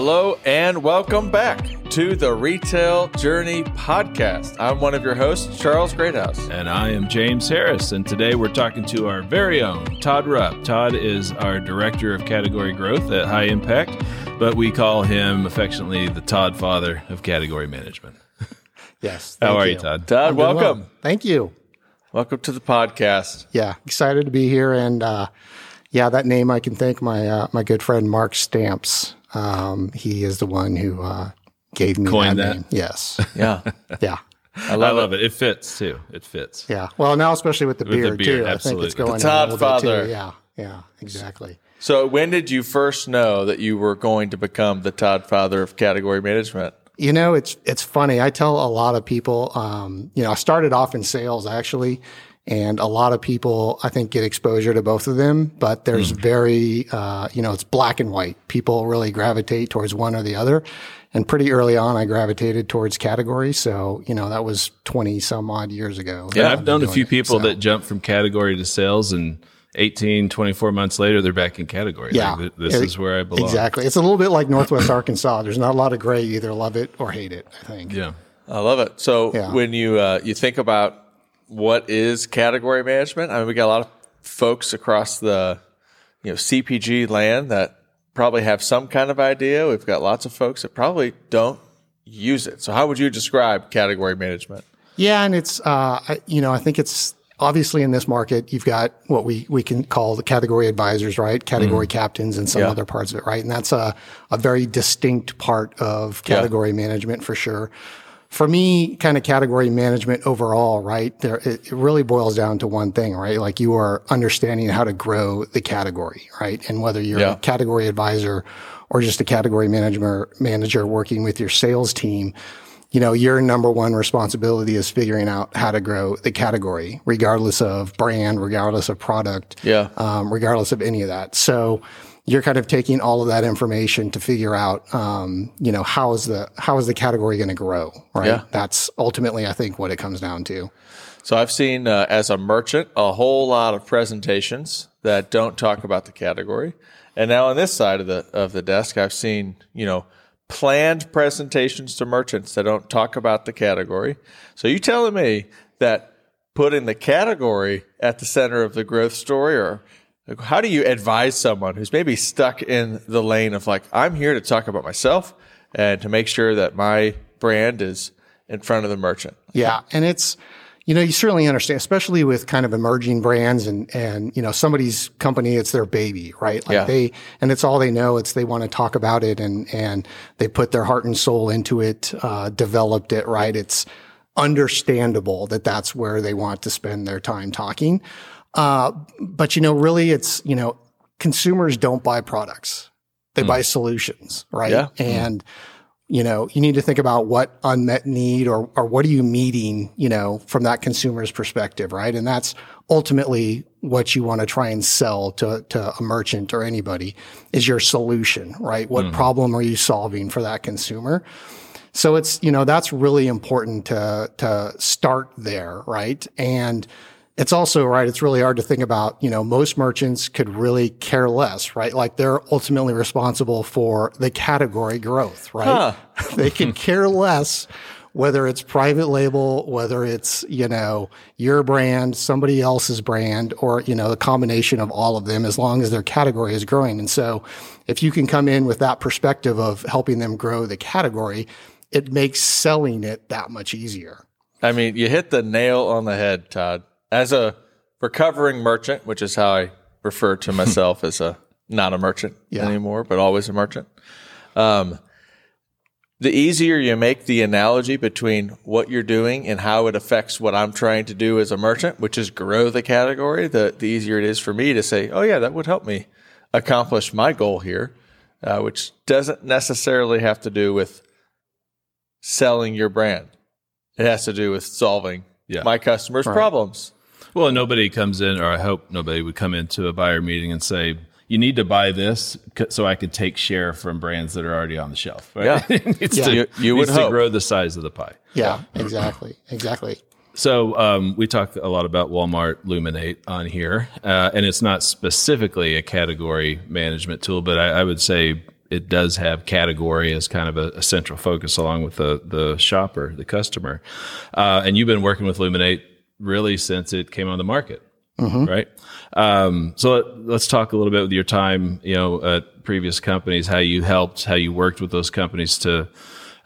Hello and welcome back to the Retail Journey Podcast. I'm one of your hosts, Charles Greathouse. And I am James Harris. And today we're talking to our very own Todd Rupp. Todd is our Director of Category Growth at High Impact, but we call him affectionately the Todd Father of Category Management. Yes. How are you, Todd? Todd, welcome. well. Thank you. Welcome to the podcast. Yeah, excited to be here. And uh, yeah, that name I can thank my uh, my good friend Mark Stamps. Um, he is the one who uh, gave me Coined that, that? name. Yes. Yeah. Yeah. I I love, love it. it. It fits too. It fits. Yeah. Well, now especially with the With the beard, beard, too. I think absolutely. it's going The in Todd a little bit, Father. Too. Yeah. Yeah. Exactly. So, when did you first know that you were going to become the Todd Father of category management? You know, it's it's funny. I tell a lot of people. Um, you know, I started off in sales actually, and a lot of people I think get exposure to both of them. But there's very, uh, you know, it's black and white. People really gravitate towards one or the other. And pretty early on, I gravitated towards category. So you know, that was twenty some odd years ago. Yeah, I've known a doing few it. people So, that jump from category to sales and 18, 24 months later, they're back in category. Yeah. Like, this Yeah, is where I belong. Exactly. It's a little bit like Northwest Arkansas. There's not a lot of gray. You either love it or hate it. I think. Yeah. I love it. So, Yeah. when you uh, you think about what is category management, I mean, we got a lot of folks across the you know CPG land that probably have some kind of idea. We've got lots of folks that probably don't use it. So, how would you describe category management? Yeah, and it's uh, I, you know I think it's obviously in this market you've got what we we can call the category advisors, right? Category captains and some Yeah. other parts of it, right? And that's a a very distinct part of category management for sure. For me, kind of category management overall, right? There, it, it really boils down to one thing, right? Like you are understanding how to grow the category, right? And whether you're Yeah. a category advisor or just a category manager manager working with your sales team, you know, your number one responsibility is figuring out how to grow the category, regardless of brand, regardless of product, Yeah. um, regardless of any of that. So you're kind of taking all of that information to figure out, um, you know, how is the how is the category going to grow, right? Yeah. That's ultimately, I think, what it comes down to. So I've seen uh, as a merchant a whole lot of presentations that don't talk about the category, and now on this side of the of the desk, I've seen you know planned presentations to merchants that don't talk about the category. So you telling me that putting the category at the center of the growth story, or how do you advise someone who's maybe stuck in the lane of like I'm here to talk about myself and to make sure that my brand is in front of the merchant? Yeah. And it's, you know, you certainly understand, especially with kind of emerging brands and, and, you know, somebody's company, it's their baby, right? Like Yeah. they, and it's all they know. It's they want to talk about it and, and they put their heart and soul into it, uh, developed it, right? It's understandable that that's where they want to spend their time talking. Uh, but you know, really it's, you know, consumers don't buy products. They hmm. buy solutions, right? Yeah. Hmm. And, you know, you need to think about what unmet need or, or what are you meeting, you know, from that consumer's perspective, right? And that's ultimately what you want to try and sell to, to a merchant or anybody is your solution, right? What hmm. problem are you solving for that consumer? So it's, you know, that's really important to, to start there, right? And it's also, right, it's really hard to think about, you know, most merchants could really care less, right? Like they're ultimately responsible for the category growth, right? they could care less whether it's private label, whether it's, you know, your brand, somebody else's brand, or, you know, a combination of all of them as long as their category is growing. And so if you can come in with that perspective of helping them grow the category, it makes selling it that much easier. I mean, you hit the nail on the head, Todd. As a recovering merchant, which is how I refer to myself as a not a merchant Yeah. anymore, but always a merchant. Um, the easier you make the analogy between what you're doing and how it affects what I'm trying to do as a merchant, which is grow the category, the, the easier it is for me to say, oh, yeah, that would help me accomplish my goal here, uh, which doesn't necessarily have to do with selling your brand. It has to do with solving Yeah. my customers' problems. Well, nobody comes in, or I hope nobody would come into a buyer meeting and say, "You need to buy this so I could take share from brands that are already on the shelf." Right? Yeah. it Yeah. to, You- you would needs to grow the size of the pie. Yeah, exactly. Exactly. So um, we talk a lot about Walmart Luminate on here, uh, and it's not specifically a category management tool, but I, I would say it does have category as kind of a, a central focus along with the the shopper, the customer. Uh, and you've been working with Luminate really since it came on the market, right? Um, so let, us talk a little bit with your time, you know, at previous companies, how you helped, how you worked with those companies to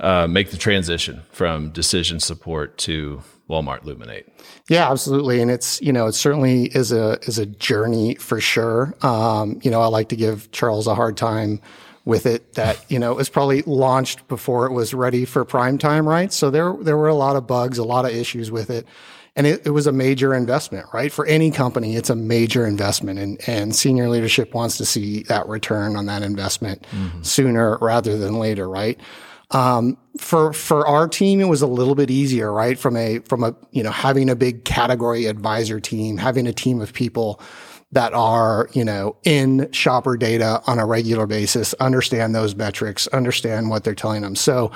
uh, make the transition from decision support to Walmart Luminate. Yeah, absolutely, and it's you know it certainly is a is a journey for sure. Um, you know, I like to give Charles a hard time with it that you know it was probably launched before it was ready for prime time, right? So there there were a lot of bugs, a lot of issues with it. And it, it was a major investment, right? For any company, it's a major investment and, and senior leadership wants to see that return on that investment mm-hmm. sooner rather than later, right? Um, for for our team, it was a little bit easier, right? From a from a you know having a big category advisor team, having a team of people that are you know in shopper data on a regular basis, understand those metrics, understand what they're telling them. So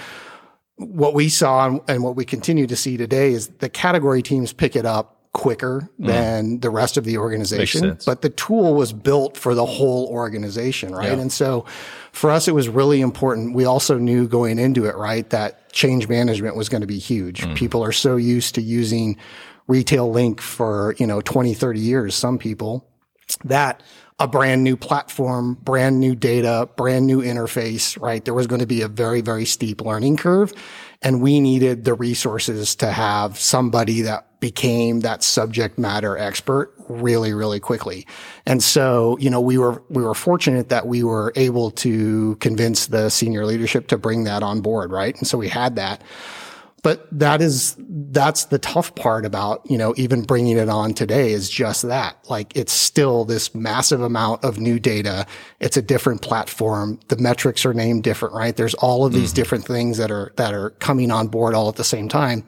what we saw and what we continue to see today is the category teams pick it up quicker mm. than the rest of the organization. But the tool was built for the whole organization, right? Yeah. And so for us, it was really important. We also knew going into it, right, that change management was going to be huge. Mm. People are so used to using retail link for, you know, 20, 30 years, some people that a brand new platform, brand new data, brand new interface, right? There was going to be a very, very steep learning curve. And we needed the resources to have somebody that became that subject matter expert really, really quickly. And so, you know, we were, we were fortunate that we were able to convince the senior leadership to bring that on board, right? And so we had that but that is that's the tough part about you know even bringing it on today is just that. Like it's still this massive amount of new data. It's a different platform. The metrics are named different right? There's all of these mm-hmm. different things that are that are coming on board all at the same time.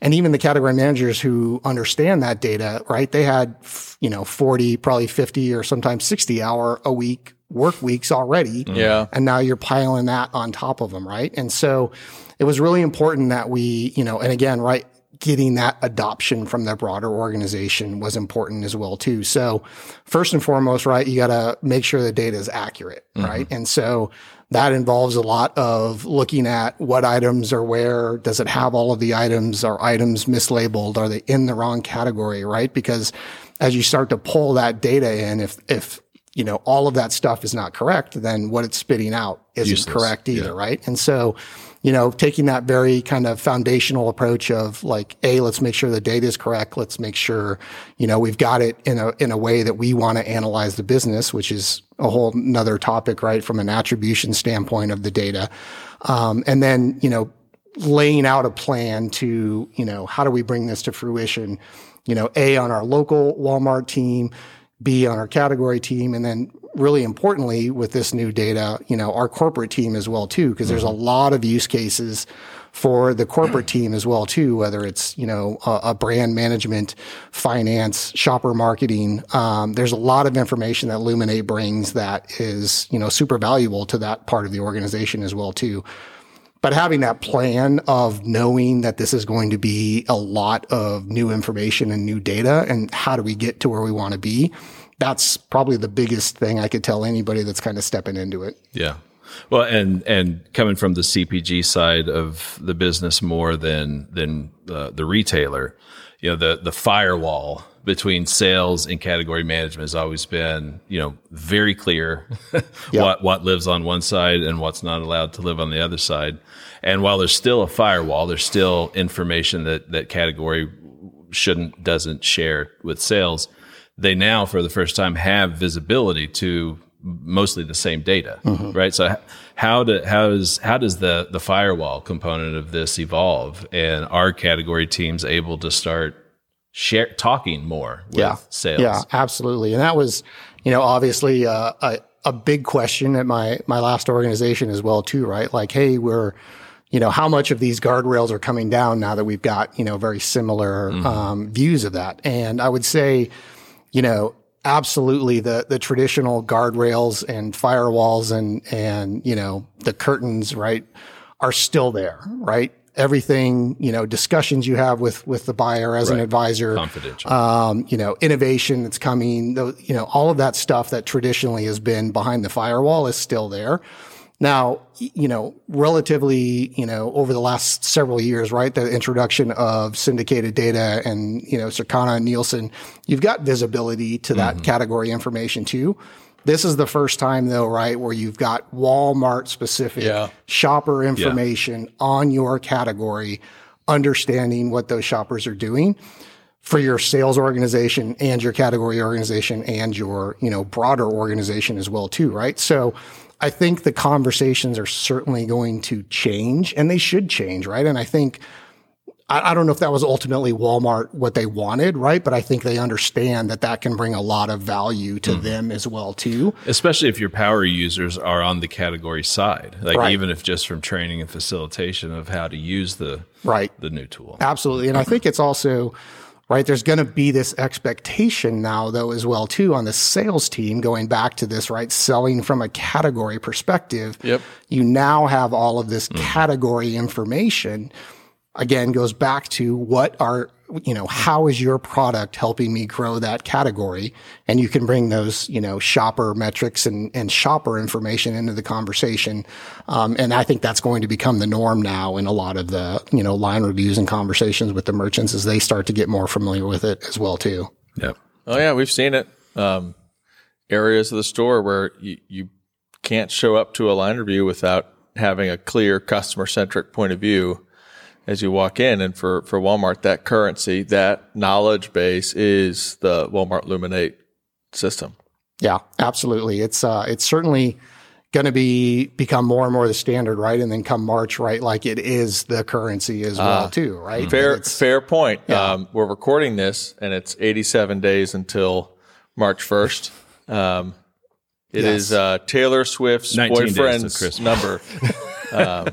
And even the category managers who understand that data right they had you know 40 probably 50 or sometimes 60 hour a week work weeks already. Yeah. And now you're piling that on top of them right? And so it was really important that we, you know, and again, right, getting that adoption from the broader organization was important as well too. So first and foremost, right, you got to make sure the data is accurate, mm-hmm. right? And so that involves a lot of looking at what items are where. Does it have all of the items? Are items mislabeled? Are they in the wrong category, right? Because as you start to pull that data in, if, if, you know, all of that stuff is not correct, then what it's spitting out isn't Useless. correct either, yeah. right? And so you know, taking that very kind of foundational approach of like, A, let's make sure the data is correct. Let's make sure, you know, we've got it in a, in a way that we want to analyze the business, which is a whole nother topic, right? From an attribution standpoint of the data. Um, and then, you know, laying out a plan to, you know, how do we bring this to fruition? You know, A, on our local Walmart team, B, on our category team, and then really importantly with this new data, you know, our corporate team as well too, because there's a mm-hmm. lot of use cases for the corporate team as well too, whether it's, you know, a, a brand management, finance, shopper marketing. Um, there's a lot of information that Luminate brings that is, you know, super valuable to that part of the organization as well too. But having that plan of knowing that this is going to be a lot of new information and new data and how do we get to where we want to be that's probably the biggest thing I could tell anybody that's kind of stepping into it. Yeah. Well, and and coming from the CPG side of the business more than than uh, the retailer, you know, the the firewall between sales and category management has always been, you know, very clear what what lives on one side and what's not allowed to live on the other side. And while there's still a firewall, there's still information that that category shouldn't doesn't share with sales they now for the first time have visibility to mostly the same data, mm-hmm. right? So how do, how does how does the the firewall component of this evolve, and are category teams able to start share talking more with yeah. sales? Yeah, absolutely, and that was you know obviously uh, a a big question at my my last organization as well too, right? Like, hey, we're you know, how much of these guardrails are coming down now that we've got, you know, very similar mm-hmm. um, views of that. And I would say, you know, absolutely the the traditional guardrails and firewalls and and you know the curtains right are still there right? Everything you know discussions you have with with the buyer as right. an advisor confidential. um, you know innovation that's coming you know all of that stuff that traditionally has been behind the firewall is still there Now, you know, relatively, you know, over the last several years, right, the introduction of syndicated data and, you know, Circana and Nielsen, you've got visibility to that mm-hmm. category information too. This is the first time though, right, where you've got Walmart specific yeah. shopper information yeah. on your category, understanding what those shoppers are doing for your sales organization and your category organization and your, you know, broader organization as well too, right? So I think the conversations are certainly going to change and they should change, right? And I think I, I, don't know if that was ultimately Walmart what they wanted, right? But I think they understand that that can bring a lot of value to mm. them as well too. Especially if your power users are on the category side, like right. even if just from training and facilitation of how to use the right the new tool. Absolutely, and I think it's also right? There's going to be this expectation now, though, as well, too, on the sales team going back to this, right? Selling from a category perspective. Yep. You now have all of this mm. category information. Again, goes back to what are you know, how is your product helping me grow that category? And you can bring those, you know, shopper metrics and, and shopper information into the conversation. Um, and I think that's going to become the norm now in a lot of the, you know, line reviews and conversations with the merchants as they start to get more familiar with it as well, too. Yep. Oh yeah, we've seen it. Um, areas of the store where you, you can't show up to a line review without having a clear customer centric point of view as you walk in. And for, for Walmart, that currency, that knowledge base is the Walmart Luminate system. Yeah, absolutely. It's, uh, it's certainly going to be, become more and more the standard, right? And then come March, right? Like it is the currency as well, uh, too, right? Fair, fair point. Yeah. Um, we're recording this and it's 87 days until March 1st. Um, it yes. is uh, Taylor Swift's boyfriend's number. um,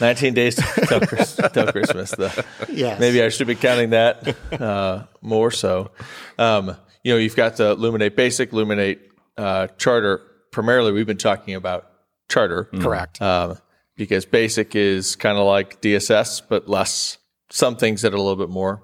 19 days till, till Christmas. The, yes. Maybe I should be counting that uh, more so. Um, you know, you've got the Luminate Basic, Luminate uh, Charter. Primarily, we've been talking about Charter. Mm. Correct. Um, because Basic is kind of like DSS, but less. Some things that are a little bit more,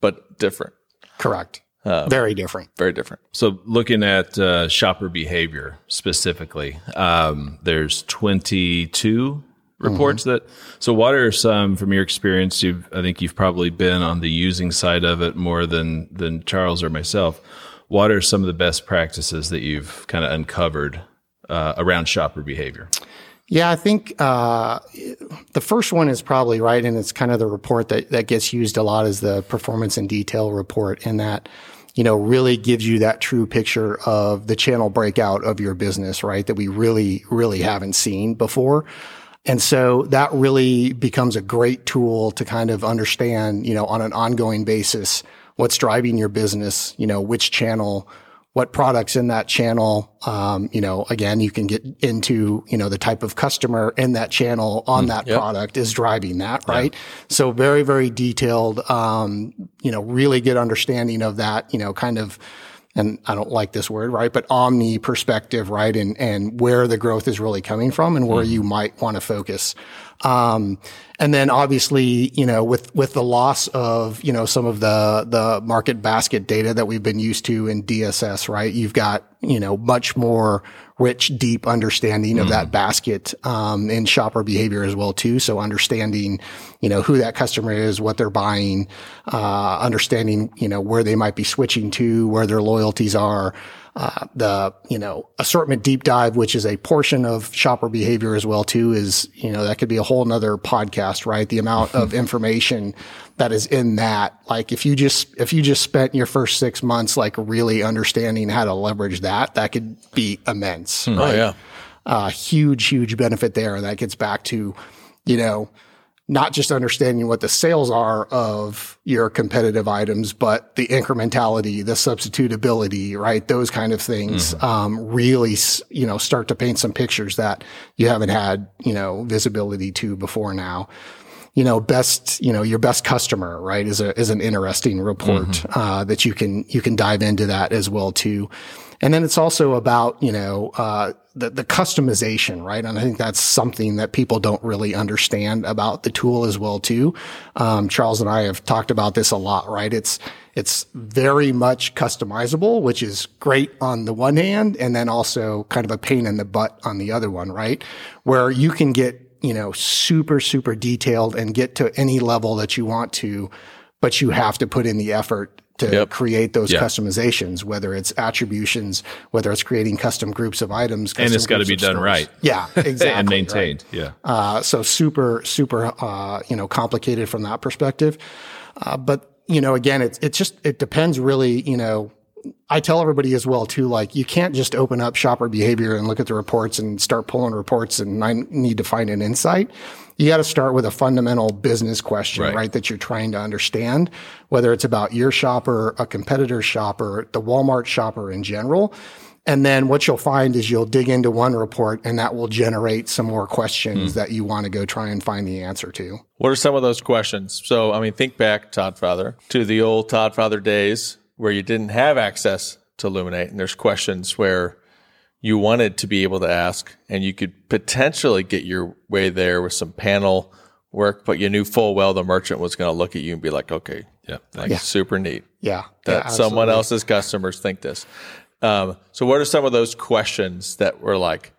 but different. Correct. Um, very different. Very different. So, looking at uh, shopper behavior specifically, um, there's 22 reports mm-hmm. that so what are some from your experience you've i think you've probably been on the using side of it more than than charles or myself what are some of the best practices that you've kind of uncovered uh, around shopper behavior yeah, I think uh, the first one is probably right, and it's kind of the report that, that gets used a lot is the performance and detail report, and that you know really gives you that true picture of the channel breakout of your business, right? That we really, really haven't seen before. And so that really becomes a great tool to kind of understand, you know, on an ongoing basis, what's driving your business, you know, which channel, what products in that channel. Um, you know, again, you can get into, you know, the type of customer in that channel on mm, that yep. product is driving that, right? So very, very detailed, um, you know, really good understanding of that, you know, kind of, and I don't like this word, right? But omni perspective, right? And, and where the growth is really coming from and where mm. you might want to focus. Um, and then obviously, you know, with, with the loss of, you know, some of the, the market basket data that we've been used to in DSS, right? You've got, you know, much more rich, deep understanding of mm. that basket, um, in shopper behavior as well too. So understanding, you know, who that customer is, what they're buying, uh, understanding, you know, where they might be switching to, where their loyalties are, uh, the you know assortment deep dive, which is a portion of shopper behavior as well too, is you know that could be a whole nother podcast, right? The amount of information that is in that. Like if you just if you just spent your first six months like really understanding how to leverage that, that could be immense. Oh, right? Oh yeah, uh, huge huge benefit there, and that gets back to you know not just understanding what the sales are of your competitive items, but the incrementality, the substitutability, right? Those kind of things, mm-hmm. um, really, you know, start to paint some pictures that you haven't had, you know, visibility to before now. You know, best, you know, your best customer, right, is a, is an interesting report, mm-hmm. uh, that you can, you can dive into that as well too. And then it's also about, you know, uh, the, the customization, right? And I think that's something that people don't really understand about the tool as well, too. Um, Charles and I have talked about this a lot, right? It's, it's very much customizable, which is great on the one hand, and then also kind of a pain in the butt on the other one, right? Where you can get, you know, super, super detailed and get to any level that you want to, but you have to put in the effort to Yep. create those Yeah. customizations, whether it's attributions, whether it's creating custom groups of items. And it's got to be done stores. right. Yeah, exactly. and right. maintained. Yeah. Uh, so super, super, uh, you know, complicated from that perspective. Uh, but you know, again, it's it's just it depends really. You know, I tell everybody as well too, like you can't just open up shopper behavior and look at the reports and start pulling reports and I need to find an insight. You got to start with a fundamental business question, Right. right. That you're trying to understand, whether it's about your shopper, a competitor's shopper, the Walmart shopper in general. And then what you'll find is you'll dig into one report and that will generate some more questions hmm. that you want to go try and find the answer to. What are some of those questions? So, I mean, think back, Todd Father, to the old Todd Father days where you didn't have access to Luminate, and there's questions where you wanted to be able to ask, and you could potentially get your way there with some panel work, but you knew full well the merchant was going to look at you and be like, "Okay, Yeah. like super neat Yeah. that yeah, someone else's customers think this." Um, so, what are some of those questions that were like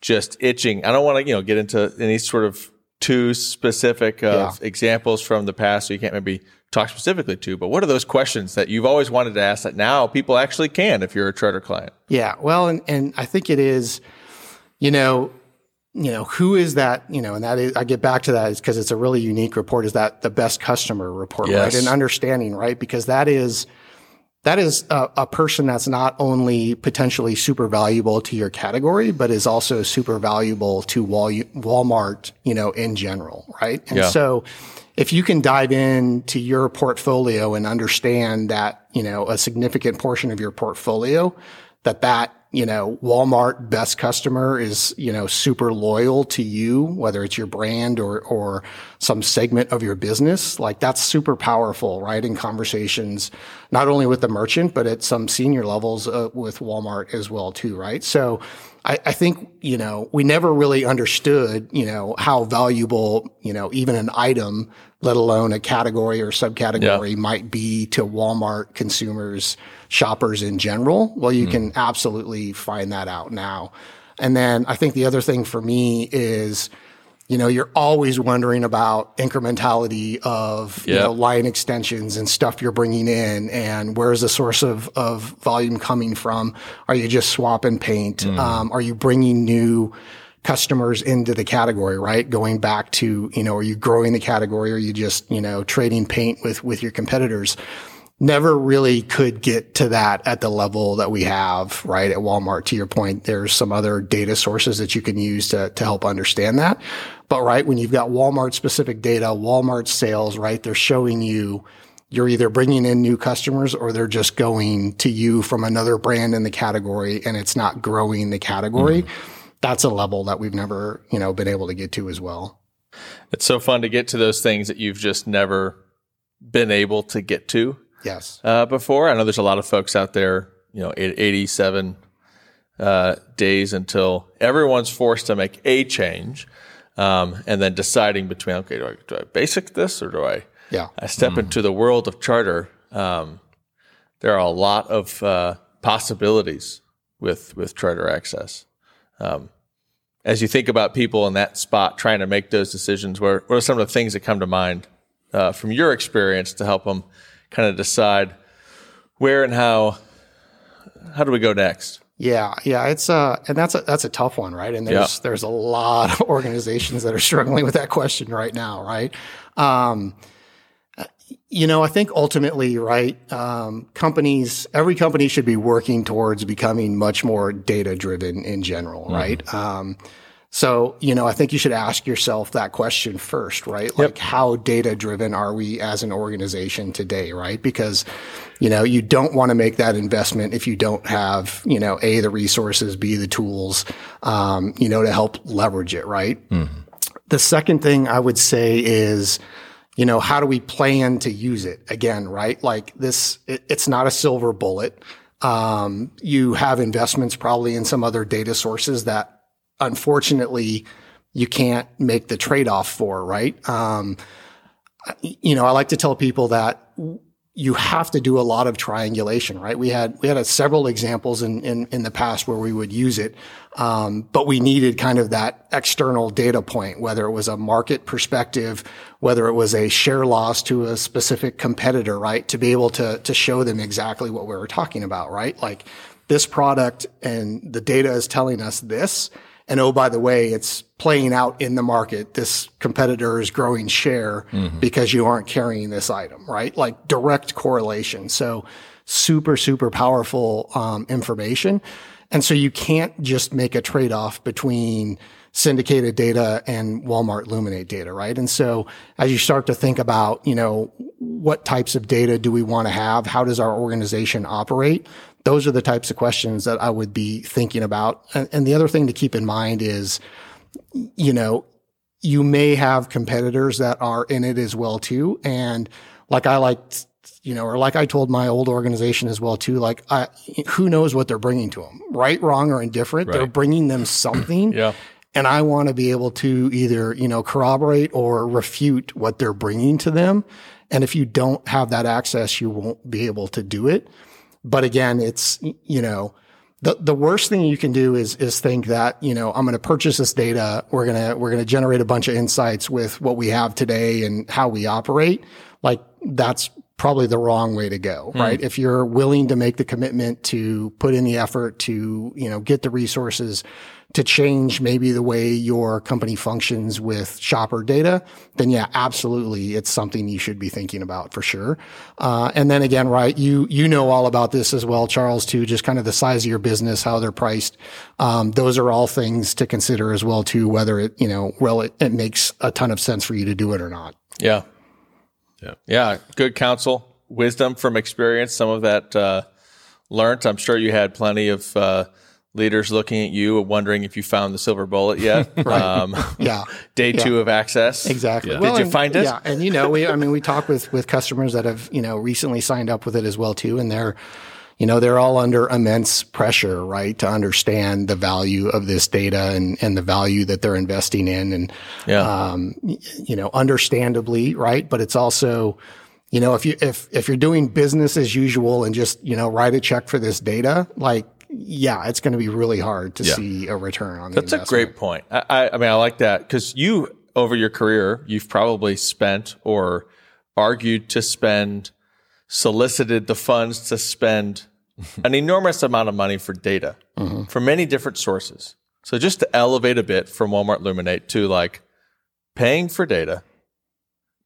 just itching? I don't want to, you know, get into any sort of too specific uh, of examples from the past, so you can't maybe talk specifically to. But what are those questions that you've always wanted to ask that now people actually can if you're a charter client? Yeah. Well, and, and I think it is, you know, you know, who is that, you know, and that is, I get back to that is because it's a really unique report. Is that the best customer report, Yes. right? And understanding, right? Because that is, that is a, a person that's not only potentially super valuable to your category, but is also super valuable to Wal- Walmart, you know, in general, right? And Yeah. so if you can dive into your portfolio and understand that, you know, a significant portion of your portfolio, that that, you know, Walmart best customer is, you know, super loyal to you, whether it's your brand or, or some segment of your business, like that's super powerful, right? In conversations, not only with the merchant, but at some senior levels uh, with Walmart as well, too, right? So I, I think, you know, we never really understood, you know, how valuable, you know, even an item, let alone a category or subcategory might be to Walmart consumers, shoppers in general. Well, you hmm. can absolutely find that out now. And then I think the other thing for me is, you know, you're always wondering about incrementality of, you know, line extensions and stuff you're bringing in and where's the source of, of volume coming from? Are you just swapping paint? Um, are you bringing new customers into the category, right? Going back to, you know, are you growing the category? Or are you just, you know, trading paint with, with your competitors? Never really could get to that at the level that we have, right? At Walmart, to your point, there's some other data sources that you can use to, to help understand that. But right, when you've got Walmart specific data, Walmart sales, right? They're showing you you're either bringing in new customers or they're just going to you from another brand in the category and it's not growing the category. Mm-hmm. That's a level that we've never, you know, been able to get to as well. It's so fun to get to those things that you've just never been able to get to Yes. uh, before. I know there's a lot of folks out there, you know, 87 uh, days until everyone's forced to make a change, um, and then deciding between okay, do I, do I basic this or do I Yeah. I step into the world of charter? Um, there are a lot of uh, possibilities with with charter access. Um, as you think about people in that spot trying to make those decisions, what, what are some of the things that come to mind uh, from your experience to help them kind of decide where and how how do we go next? Yeah, yeah, it's uh and that's a that's a tough one, right? And there's Yeah. there's a lot of organizations that are struggling with that question right now, right? Um you know, I think ultimately, right, um, companies, every company should be working towards becoming much more data driven in general, right? Um, so, you know, I think you should ask yourself that question first, right? Like, how data driven are we as an organization today, right? Because, you know, you don't want to make that investment if you don't have, you know, A, the resources, B, the tools, um, you know, to help leverage it, right? The second thing I would say is, you know, how do we plan to use it again, right? Like this, it, it's not a silver bullet. Um, you have investments probably in some other data sources that unfortunately you can't make the trade off for, right? Um, you know, I like to tell people that you have to do a lot of triangulation, right? We had we had a, several examples in, in in the past where we would use it, um, but we needed kind of that external data point, whether it was a market perspective, whether it was a share loss to a specific competitor, right, to be able to to show them exactly what we were talking about, right? Like this product and the data is telling us this, and oh, by the way, it's playing out in the market. This competitor is growing share mm-hmm. because you aren't carrying this item, right? Like direct correlation. So super, super powerful um, information. And so you can't just make a trade off between syndicated data and Walmart Luminate data, right? And so as you start to think about, you know, what types of data do we want to have? How does our organization operate? Those are the types of questions that I would be thinking about. And, and, the other thing to keep in mind is, you know, you may have competitors that are in it as well too. And like I like, you know, or like I told my old organization as well too, like I, who knows what they're bringing to them, right, wrong, or indifferent. Right. They're bringing them something. yeah. And I want to be able to either, you know, corroborate or refute what they're bringing to them. And if you don't have that access, you won't be able to do it. But again, it's, you know, the, the worst thing you can do is, is think that, you know, I'm going to purchase this data. We're going to, we're going to generate a bunch of insights with what we have today and how we operate. Like that's probably the wrong way to go, mm. right? If you're willing to make the commitment to put in the effort to, you know, get the resources to change maybe the way your company functions with shopper data, then yeah, absolutely, it's something you should be thinking about for sure. Uh, and then again, right, you you know all about this as well, Charles, too. Just kind of the size of your business, how they're priced. Um, those are all things to consider as well, too. Whether it you know, well, it, it makes a ton of sense for you to do it or not. Yeah, yeah, yeah. Good counsel, wisdom from experience. Some of that uh, learned. I'm sure you had plenty of. Uh, leaders looking at you wondering if you found the silver bullet yet. right. Um, yeah. Day yeah. two of access. Exactly. Yeah. Well, Did you and, find it? Yeah. And you know, we, I mean, we talk with, with customers that have, you know, recently signed up with it as well too. And they're, you know, they're all under immense pressure, right? To understand the value of this data and, and the value that they're investing in. And, yeah. um, you know, understandably, right? But it's also, you know, if you, if, if you're doing business as usual and just, you know, write a check for this data, like yeah, it's going to be really hard to yeah. see a return on. That. That's a great point. I, I mean, I like that because you over your career, you've probably spent or argued to spend, solicited the funds to spend an enormous amount of money for data mm-hmm. from many different sources. So just to elevate a bit from Walmart Luminate to like paying for data,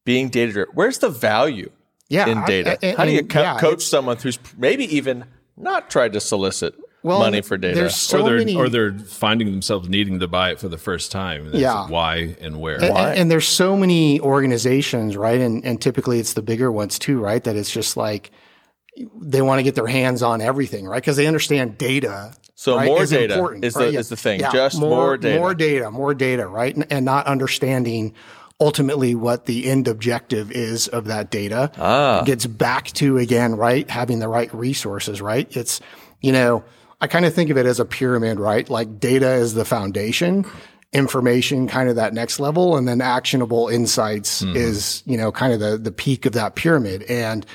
being data driven. Where's the value yeah, in data? I, I, How do you co- yeah, coach someone who's maybe even not tried to solicit well, money for data. So or they're many, or they're finding themselves needing to buy it for the first time. yeah. Why and where? And, why? and, there's so many organizations, right? And and typically it's the bigger ones too, right? That it's just like they want to get their hands on everything, right? Because they understand data. So right, more is data important, is, right? the, yeah. is the thing. Yeah. Just more, more data. More data, more data, right? And, and not understanding ultimately what the end objective is of that data ah. gets back to again, right? Having the right resources, right? It's, you know, I kind of think of it as a pyramid, right? Like data is the foundation, information kind of that next level, and then actionable insights mm-hmm. is, you know, kind of the, the peak of that pyramid. And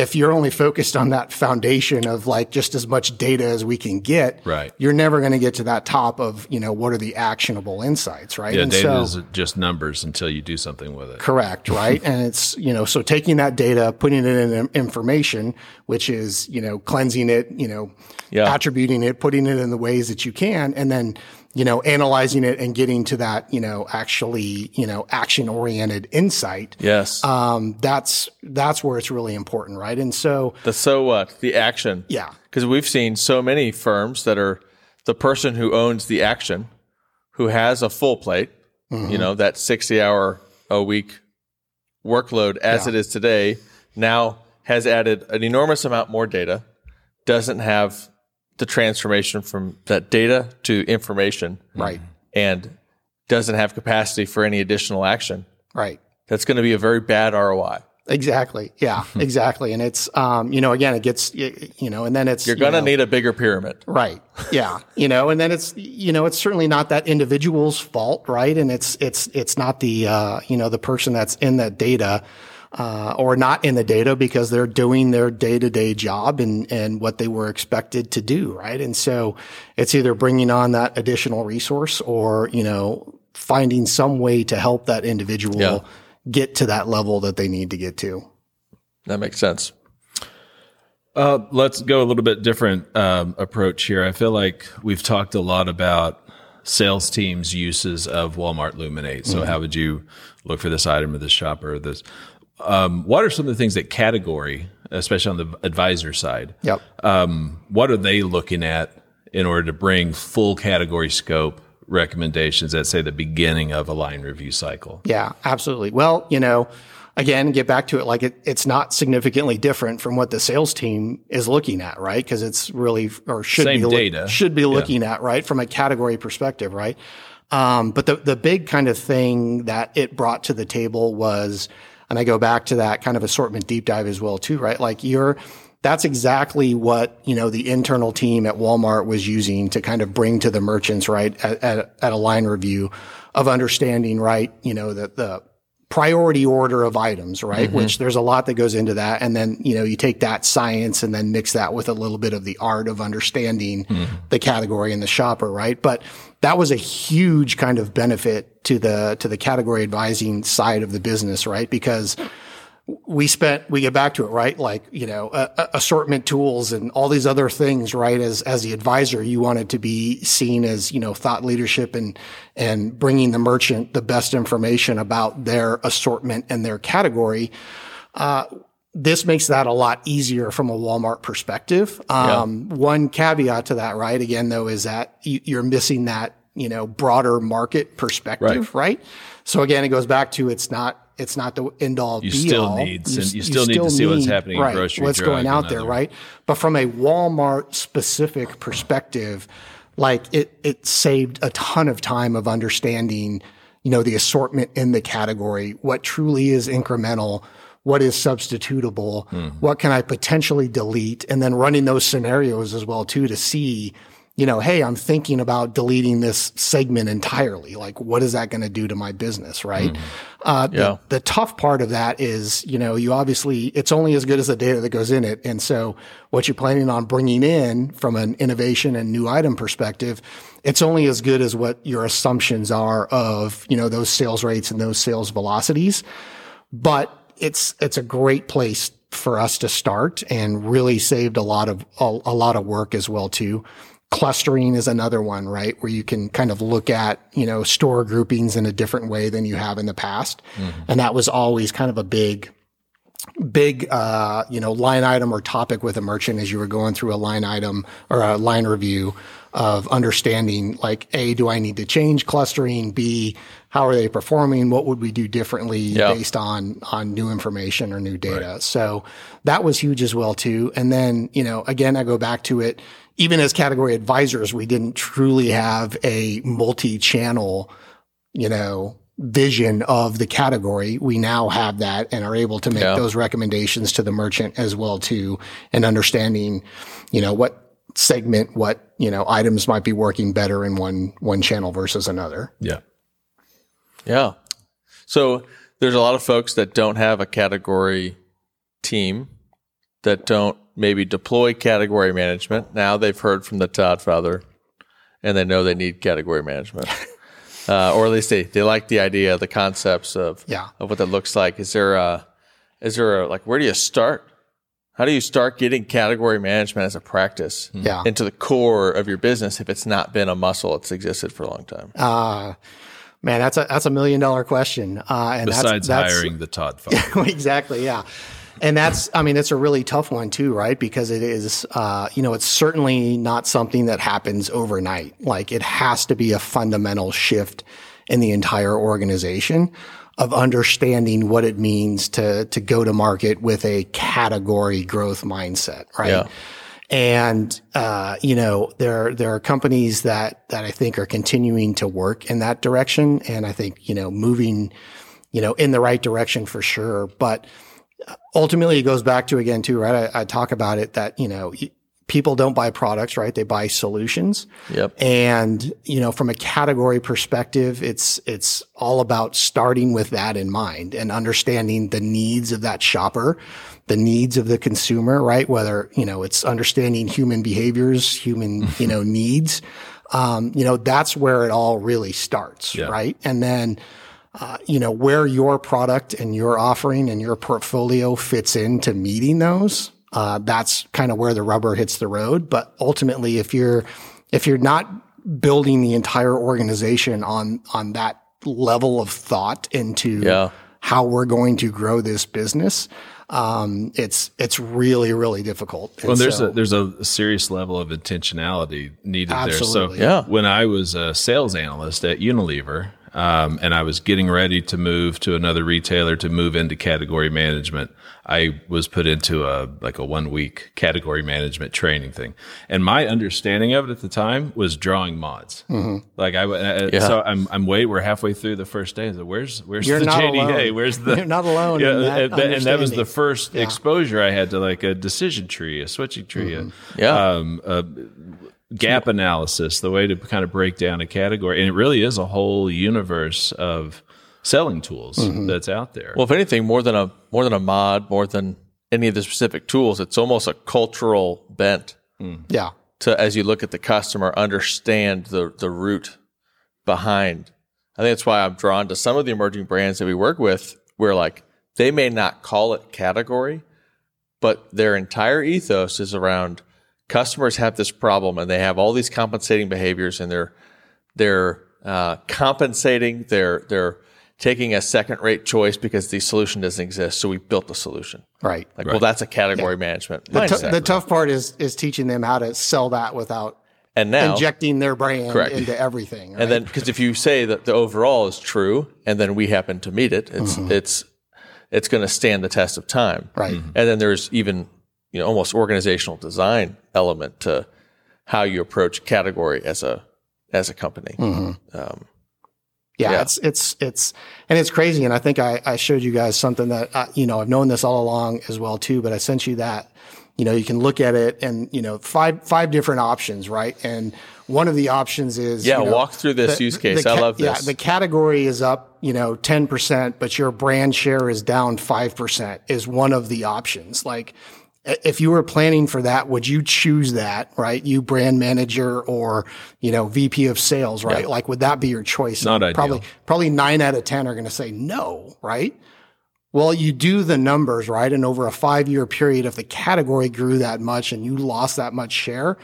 if you're only focused on that foundation of like just as much data as we can get, right. you're never going to get to that top of, you know, what are the actionable insights, right? Yeah, and data so, is just numbers until you do something with it. Correct, right? and it's, you know, so taking that data, putting it in information, which is, you know, cleansing it, you know, yeah. attributing it, putting it in the ways that you can, and then you know, analyzing it and getting to that, you know, actually, you know, action oriented insight. Yes. Um, that's, that's where it's really important. Right. And so the so what the action. Yeah. Cause we've seen so many firms that are the person who owns the action, who has a full plate, mm-hmm. you know, that 60 hour a week workload as yeah. it is today now has added an enormous amount more data, doesn't have the transformation from that data to information. Right. And doesn't have capacity for any additional action. Right. That's going to be a very bad ROI. Exactly. Yeah, exactly. And it's, um, you know, again, it gets, you know, and then it's, You're going to you know, need a bigger pyramid. Right. Yeah. you know, and then it's, you know, it's certainly not that individual's fault, right? And it's, it's, it's not the, uh, you know, the person that's in that data, uh, or not in the data because they're doing their day to day job and, and what they were expected to do, right? And so it's either bringing on that additional resource or, you know, finding some way to help that individual Yeah. get to that level that they need to get to. That makes sense. Uh, let's go a little bit different um, approach here. I feel like we've talked a lot about sales teams' uses of Walmart Luminate. So, how would you look for this item or this shopper? Or this, um, what are some of the things that category, especially on the advisor side, Yep. um, what are they looking at in order to bring full category scope recommendations at say the beginning of a line review cycle? Yeah, absolutely. Well, you know, again, get back to it like it, it's not significantly different from what the sales team is looking at, right? Because it's really or should Same be data. should be looking at right from a category perspective, right? Um, but the the big kind of thing that it brought to the table was, and I go back to that kind of assortment deep dive as well too, right? Like you're that's exactly what you know the internal team at Walmart was using to kind of bring to the merchants, right, at, at, at a line review of understanding, right, you know, the the priority order of items, right? Mm-hmm. Which there's a lot that goes into that. And then, you know, you take that science and then mix that with a little bit of the art of understanding mm-hmm. the category and the shopper, right? But that was a huge kind of benefit to the, to the category advising side of the business, right? Because we spent we get back to it right? Like you know uh, assortment tools and all these other things right? As as the advisor you wanted to be seen as you know thought leadership and and bringing the merchant the best information about their assortment and their category. Uh, this makes that a lot easier from a Walmart perspective. Um, One caveat to that, right? Again, though, is that you, you're missing that, you know, broader market perspective, right? So again, it goes back to it's not it's not the end all You be still all. need some- you still need to see what's happening in right, grocery, what's going out there, right? But from a Walmart specific perspective, like it it saved a ton of time of understanding, you know, the assortment in the category, what truly is incremental, what is substitutable, what can I potentially delete, and then running those scenarios as well too to see, you know, hey, I'm thinking about deleting this segment entirely. Like, what is that going to do to my business, right? Uh, the- the tough part of that is, you know, you obviously, it's only as good as the data that goes in it. And so what you're planning on bringing in from an innovation and new item perspective, it's only as good as what your assumptions are of, you know, those sales rates and those sales velocities. But it's, it's a great place for us to start and really saved a lot of, a, a lot of work as well too. Clustering is another one, right? Where you can kind of look at, you know, store groupings in a different way than you have in the past. And that was always kind of a big, big, uh, you know, line item or topic with a merchant as you were going through a line item or a line review of understanding like, A, do I need to change clustering? B, how are they performing? What would we do differently Yeah. based on, on new information or new data? So that was huge as well too. And then, you know, again, I go back to it. Even as category advisors, we didn't truly have a multi-channel, you know, vision of the category. We now have that and are able to make Yeah. those recommendations to the merchant as well too, and understanding, you know, what segment, what, you know, items might be working better in one, one channel versus another. Yeah. Yeah. So there's a lot of folks that don't have a category team that don't maybe deploy category management. Now they've heard from the Todd father and they know they need category management. uh, or at least they, they like the idea, the concepts of, Yeah. of what that looks like. Is there a, is there a, like, where do you start? How do you start getting category management as a practice Yeah. into the core of your business if it's not been a muscle that's existed for a long time? Uh, man, that's a, that's a million dollar question. Uh, and Besides that's, that's, hiring the Todd father. exactly. Yeah. And that's, I mean, it's a really tough one too, right? Because it is, uh, you know, it's certainly not something that happens overnight. Like it has to be a fundamental shift in the entire organization of understanding what it means to, to go to market with a category growth mindset, right? Yeah. And, uh, you know, there, there are companies that, that I think are continuing to work in that direction. And I think, you know, moving, you know, in the right direction for sure. But ultimately it goes back to again too, right? I, I talk about it that, you know, people don't buy products, right? They buy solutions. Yep. And, you know, from a category perspective, it's, it's all about starting with that in mind and understanding the needs of that shopper, the needs of the consumer, right? Whether, you know, it's understanding human behaviors, human, you know, needs. Um, you know, that's where it all really starts, Yeah. right? And then, uh, you know, where your product and your offering and your portfolio fits into meeting those. Uh, that's kind of where the rubber hits the road. But ultimately, if you're, if you're not building the entire organization on, on that level of thought into Yeah. how we're going to grow this business, um, it's, it's really, really difficult. And Well, there's so- a there's a serious level of intentionality needed Absolutely. there. So Yeah. when I was a sales analyst at Unilever, um, and I was getting ready to move to another retailer to move into category management, I was put into a like a one week category management training thing, and my understanding of it at the time was drawing mods. Mm-hmm. Like I, uh, Yeah. so I'm I'm wait we're halfway through the first day. So where's where's You're the JDA? alone. Where's the You're not alone Yeah, that and, and that was the first exposure I had to like a decision tree, a switching tree, a, Yeah. um, a gap analysis, the way to kind of break down a category. And it really is a whole universe of selling tools mm-hmm. that's out there. Well, if anything, more than a more than a mod, more than any of the specific tools, it's almost a cultural bent mm. yeah. to as you look at the customer, understand the the root behind. I think that's why I'm drawn to some of the emerging brands that we work with, where like they may not call it category, but their entire ethos is around customers have this problem and they have all these compensating behaviors and they're they're uh, compensating they're they're taking a second rate choice because the solution doesn't exist so we built the solution Right. like well that's a category management The, mindset the tough part is is teaching them how to sell that without and now injecting their brand Correct. into everything. Right? and then because if you say that the overall is true and then we happen to meet it it's Mm-hmm. it's it's going to stand the test of time right, and then there's even you know almost organizational design element to how you approach category as a as a company Mm-hmm. um, yeah, yeah. it's it's it's and it's crazy. And I think I, I showed you guys something that uh, you know I've known this all along as well too. But I sent you that. You know, you can look at it and you know five five different options, right? And one of the options is yeah you know, walk through this the- use case the i ca- love Yeah, this the category is up, you know, 10%, but your brand share is down 5% is one of the options. Like i- if you were planning for that, would you choose that, right? You brand manager or, you know, VP of sales, right? Like would that be your choice? Not And Probably, probably nine out of 10 are going to say no, right? Well, you do the numbers, right? And over a five year period, if the category grew that much and you lost that much share,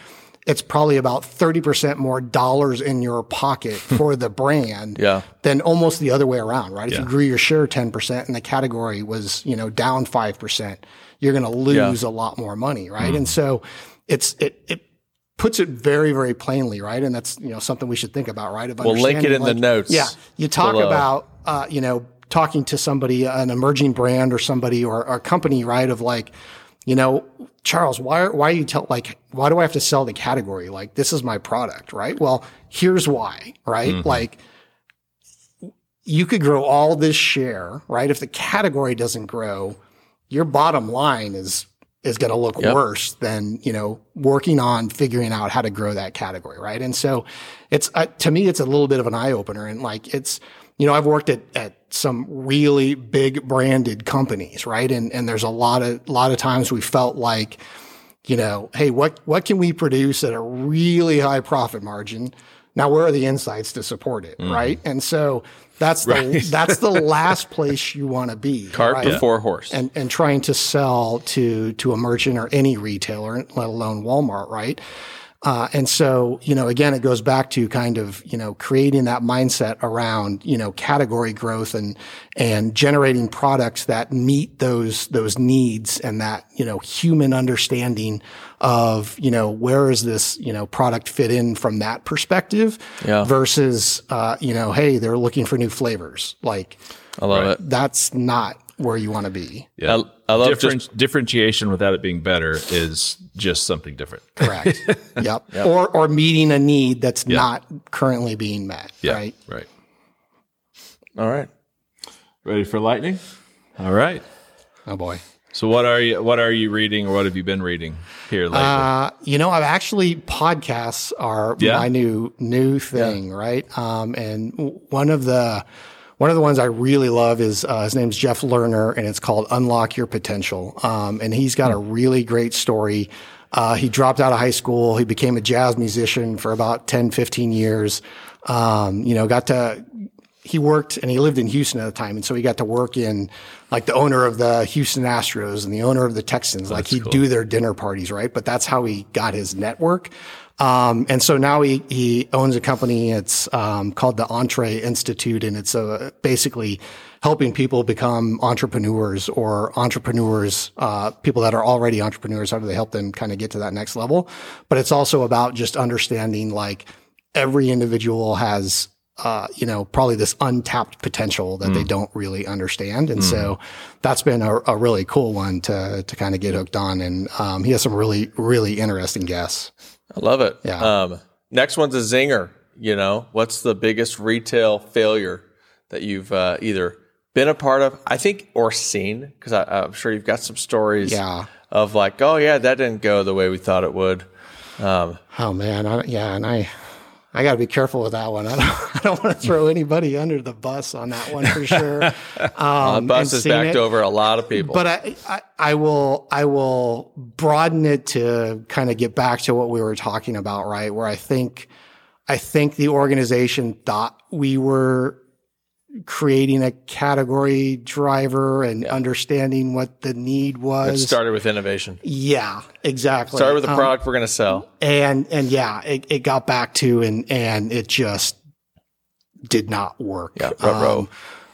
it's probably about 30% more dollars in your pocket for the brand Yeah. than almost the other way around, right? If Yeah. you grew your share 10% and the category was, you know, down 5%, you're going to lose a lot more money, right? Mm. And so it's, it, it, puts it very, very plainly, right? And that's, you know, something we should think about, right? Of We'll link it in the notes Yeah. You talk below. about, uh, you know, talking to somebody, an emerging brand or somebody or, or a company, right? Of like, you know, Charles, why, are why are you tell, like, why do I have to sell the category? Like, this is my product, right? Well, here's why, right? Mm-hmm. Like, you could grow all this share, right? If the category doesn't grow, your bottom line is is going to look Yep. worse than you know working on figuring out how to grow that category, right? And so, it's uh, to me, it's a little bit of an eye opener, and like it's you know I've worked at at some really big branded companies, right? And and there's a lot of lot of times we felt like you know, hey, what what can we produce at a really high profit margin? Now, where are the insights to support it, right? And so that's the that's the last place you want to be. cart right? before horse and and trying to sell to to a merchant or any retailer, let alone Walmart, right? Uh, and so, you know, again, it goes back to kind of, you know, creating that mindset around, you know, category growth and, and generating products that meet those, those needs and that, you know, human understanding of, you know, where is this, you know, product fit in from that perspective Yeah. versus, uh, you know, hey, they're looking for new flavors. Like i love Right. it that's not where you want to be. Yeah. I- I love Different, differentiation without it being better is just something different. Correct. yep. Or, or meeting a need that's not currently being met. Right. Right. all right Ready for lightning? All right. Oh boy. So what are you what are you reading or what have you been reading here lately? Uh, you know, I've actually podcasts are Yeah? my new new thing, right? Um, and one of the one of the ones I really love is uh, his name's Jeff Lerner, and it's called Unlock Your Potential. Um, and he's got a really great story. Uh, he dropped out of high school. He became a jazz musician for about 10, 15 years. Um, you know, got to he worked and he lived in Houston at the time. And so he got to work in like the owner of the Houston Astros and the owner of the Texans. like he'd do their dinner parties, right? But that's how he got his network. Um, and so now he, he owns a company. It's, um, called the ENTRE Institute and it's, uh, basically helping people become entrepreneurs or entrepreneurs, uh, people that are already entrepreneurs. How do they help them kind of get to that next level? But it's also about just understanding like every individual has uh, you know, probably this untapped potential that they don't really understand. And so that's been a, a really cool one to, to kind of get hooked on. And, um, he has some really, really interesting guests. I love it. Yeah. Um, next one's a zinger. You know, what's the biggest retail failure that you've uh, either been a part of, I think, or seen? Because I'm sure you've got some stories Yeah. of like, oh, yeah, that didn't go the way we thought it would. Um, Oh man. I, yeah. And I, I got to be careful with that one. I don't, I don't want to throw anybody under the bus on that one for sure. Um, the bus has backed it. over a lot of people. But I, I, I will, I will broaden it to kind of get back to what we were talking about, right? Where I think, I think the organization thought we were creating a category driver and understanding what the need was. it started with innovation. yeah, exactly. Started with the Um, product we're going to sell. and and yeah, it, it got back to and and it just did not work. Yeah, ruh-roh.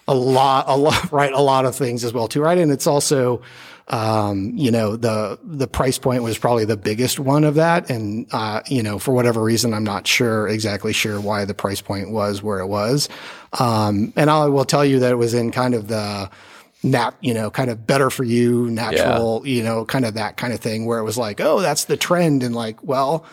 a lot, a lot, right? A lot of things as well too, right? And it's also, um, you know, the the price point was probably the biggest one of that, and uh, you know, for whatever reason, I'm not sure exactly sure why the price point was where it was. Um, and I will tell you that it was in kind of the nat, you know, kind of better for you, natural, you know, kind of that kind of thing where it was like, oh, that's the trend. And like, well,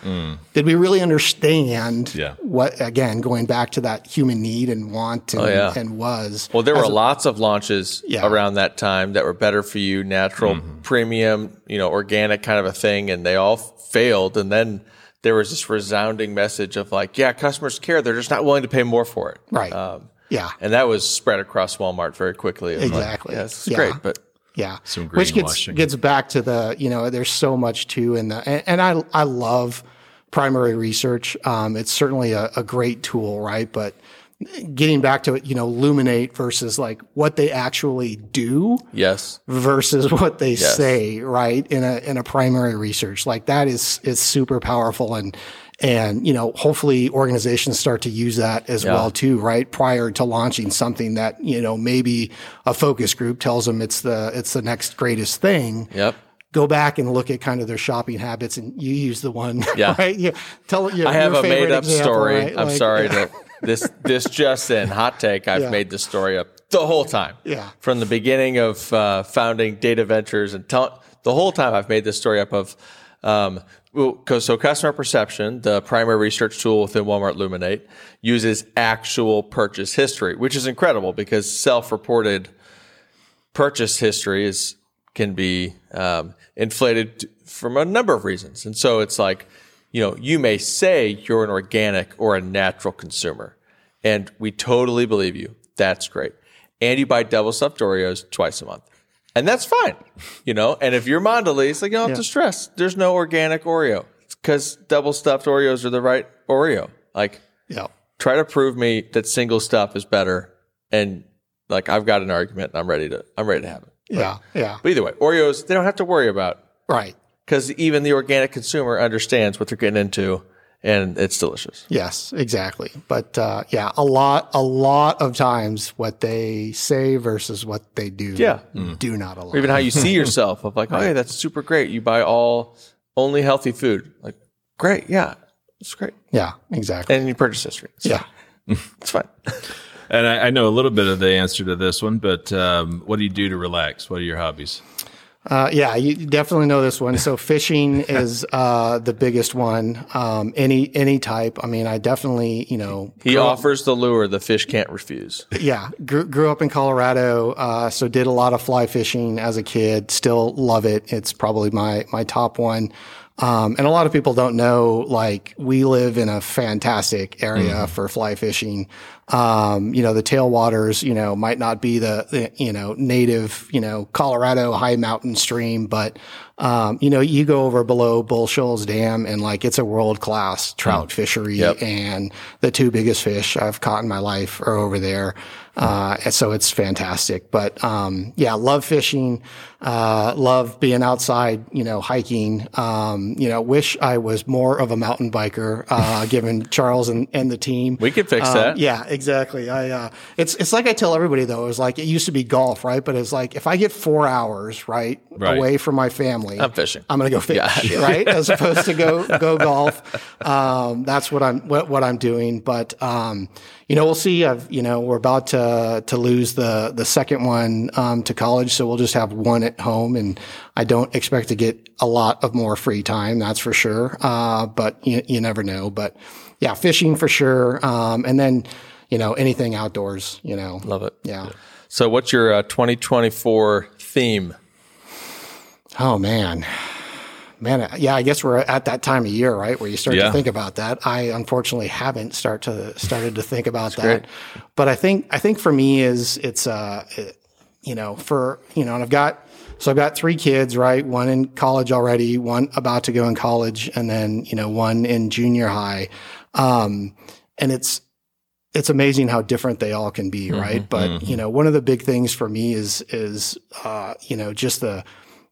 did we really understand Yeah. what, again, going back to that human need and want and, yeah. and was. Well, there were lots of launches Yeah. around that time that were better for you, natural, Mm-hmm. premium, you know, organic kind of a thing, and they all failed. And then there was this resounding message of like, yeah, customers care; they're just not willing to pay more for it. Right. Um, yeah. and that was spread across Walmart very quickly. It was like, Exactly. yeah, this is Yeah. great, but Yeah. Some Which gets, gets back to the, you know, there's so much too in the, and, and I, I love primary research. Um, it's certainly a, a great tool, right? But getting back to it, you know, Luminate versus like what they actually do yes, versus what they say, right? In a, in a primary research, like that is, is super powerful. And, and, you know, hopefully organizations start to use that as well too, right? Prior to launching something that, you know, maybe a focus group tells them it's the, it's the next greatest thing yep. go back and look at kind of their shopping habits and you use the one Yeah. right you tell your, I have your a favorite made up example, story. right? I'm Like, sorry yeah. that this this just in hot take. I've Yeah. made this story up the whole time. Yeah. From the beginning of uh, founding Data Ventures and tell, the whole time I've made this story up of um, so customer perception, the primary research tool within Walmart Luminate, uses actual purchase history, which is incredible because self-reported purchase history is can be um, inflated from a number of reasons. And so it's like, you know, you may say you're an organic or a natural consumer, and we totally believe you. That's great. And you buy double stuffed Oreos twice a month. And that's fine, you know. And if you're Mondelez, like you don't have to stress. There's no organic Oreo because double stuffed Oreos are the right Oreo. Like, yeah try to prove me that single stuff is better, and like I've got an argument, and I'm ready to I'm ready to have it. yeah yeah But either way, Oreos they don't have to worry about right because even the organic consumer understands what they're getting into, and it's delicious. yes exactly but uh, yeah a lot a lot of times what they say versus what they do Yeah. do not align Or even how you see yourself of like, oh yeah, that's super great. You buy all only healthy food. Like, great, yeah, it's great. yeah exactly And you purchase history. It's yeah it's fine. And I, I know a little bit of the answer to this one, but um, what do you do to relax? What are your hobbies? Uh, yeah, you definitely know this one. So fishing is uh, the biggest one. Um, any any type. I mean, I definitely you know He offers the lure the fish can't refuse. yeah, grew, grew up in Colorado, uh, so did a lot of fly fishing as a kid. Still love it. It's probably my my top one. Um, and a lot of people don't know, like we live in a fantastic area for fly fishing. Um, you know, the tailwaters, you know, might not be the, the, you know, native, you know, Colorado high mountain stream, but, um, you know, you go over below Bull Shoals Dam and like it's a world class trout fishery and the two biggest fish I've caught in my life are over there. Uh, so it's fantastic. But um, yeah, love fishing, uh, love being outside, you know, hiking. Um, you know, wish I was more of a mountain biker, uh, given Charles and, and the team. We could fix Um, that. Yeah, exactly. I uh, it's it's like I tell everybody though. It was like it used to be golf, right? But it's like if I get four hours right, Right. away from my family, I'm fishing. I'm going to go fish, right? As opposed to go go golf. Um, that's what I'm what, what I'm doing. But um, you know, we'll see. I've you know we're about to to lose the the second one um, to college, so we'll just have one at home, and I don't expect to get a lot of more free time. That's for sure. Uh, but you you never know. But yeah, fishing for sure. Um, and then you know anything outdoors. You know, Love it. yeah. So, what's your uh, 2024 theme? Oh man. Man, yeah, I guess we're at that time of year, right, where you start Yeah. to think about that. I unfortunately haven't start to started to think about that, but I think I think for me is it's uh, it- you know, for you know, and I've got so I've got three kids, right? One in college already, one about to go in college, and then you know, one in junior high, um, and it's it's amazing how different they all can be, right? But you know, one of the big things for me is is uh, you know just the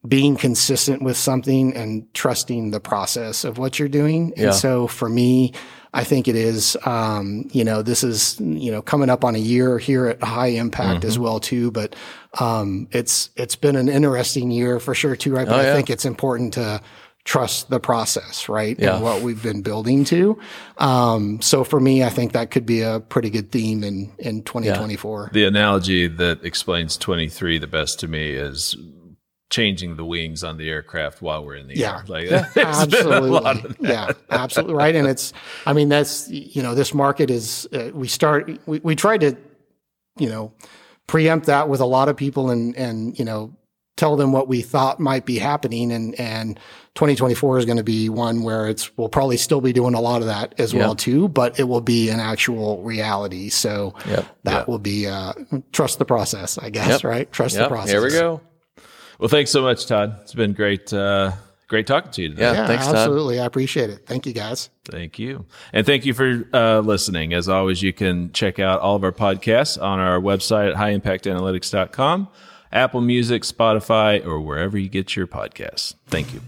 being consistent with something and trusting the process of what you're doing. Yeah. And so for me, I think it is, um, you know, this is, you know, coming up on a year here at High Impact as well too. But um, it's it's been an interesting year for sure too, right? But Oh, I think it's important to trust the process, right? Yeah. And what we've been building to. Um, so for me, I think that could be a pretty good theme in in 2024. The analogy that explains 23 the best to me is changing the wings on the aircraft while we're in the Yeah. air. Like, there's been a absolutely. yeah, absolutely right. And it's, I mean, that's you know, this market is. Uh, we start. We, we tried to, you know, preempt that with a lot of people and and you know tell them what we thought might be happening and and 2024 is going to be one where it's we'll probably still be doing a lot of that as well too but it will be an actual reality so Yep. that will be uh trust the process i guess Yep. right trust the process here we go. Well, thanks so much, Todd. It's been great, uh, great talking to you today. Yeah, yeah thanks, Todd. absolutely i appreciate it thank you guys Thank you. And thank you for uh, listening. As always, you can check out all of our podcasts on our website at highimpactanalytics.com, Apple Music, Spotify, or wherever you get your podcasts. Thank you.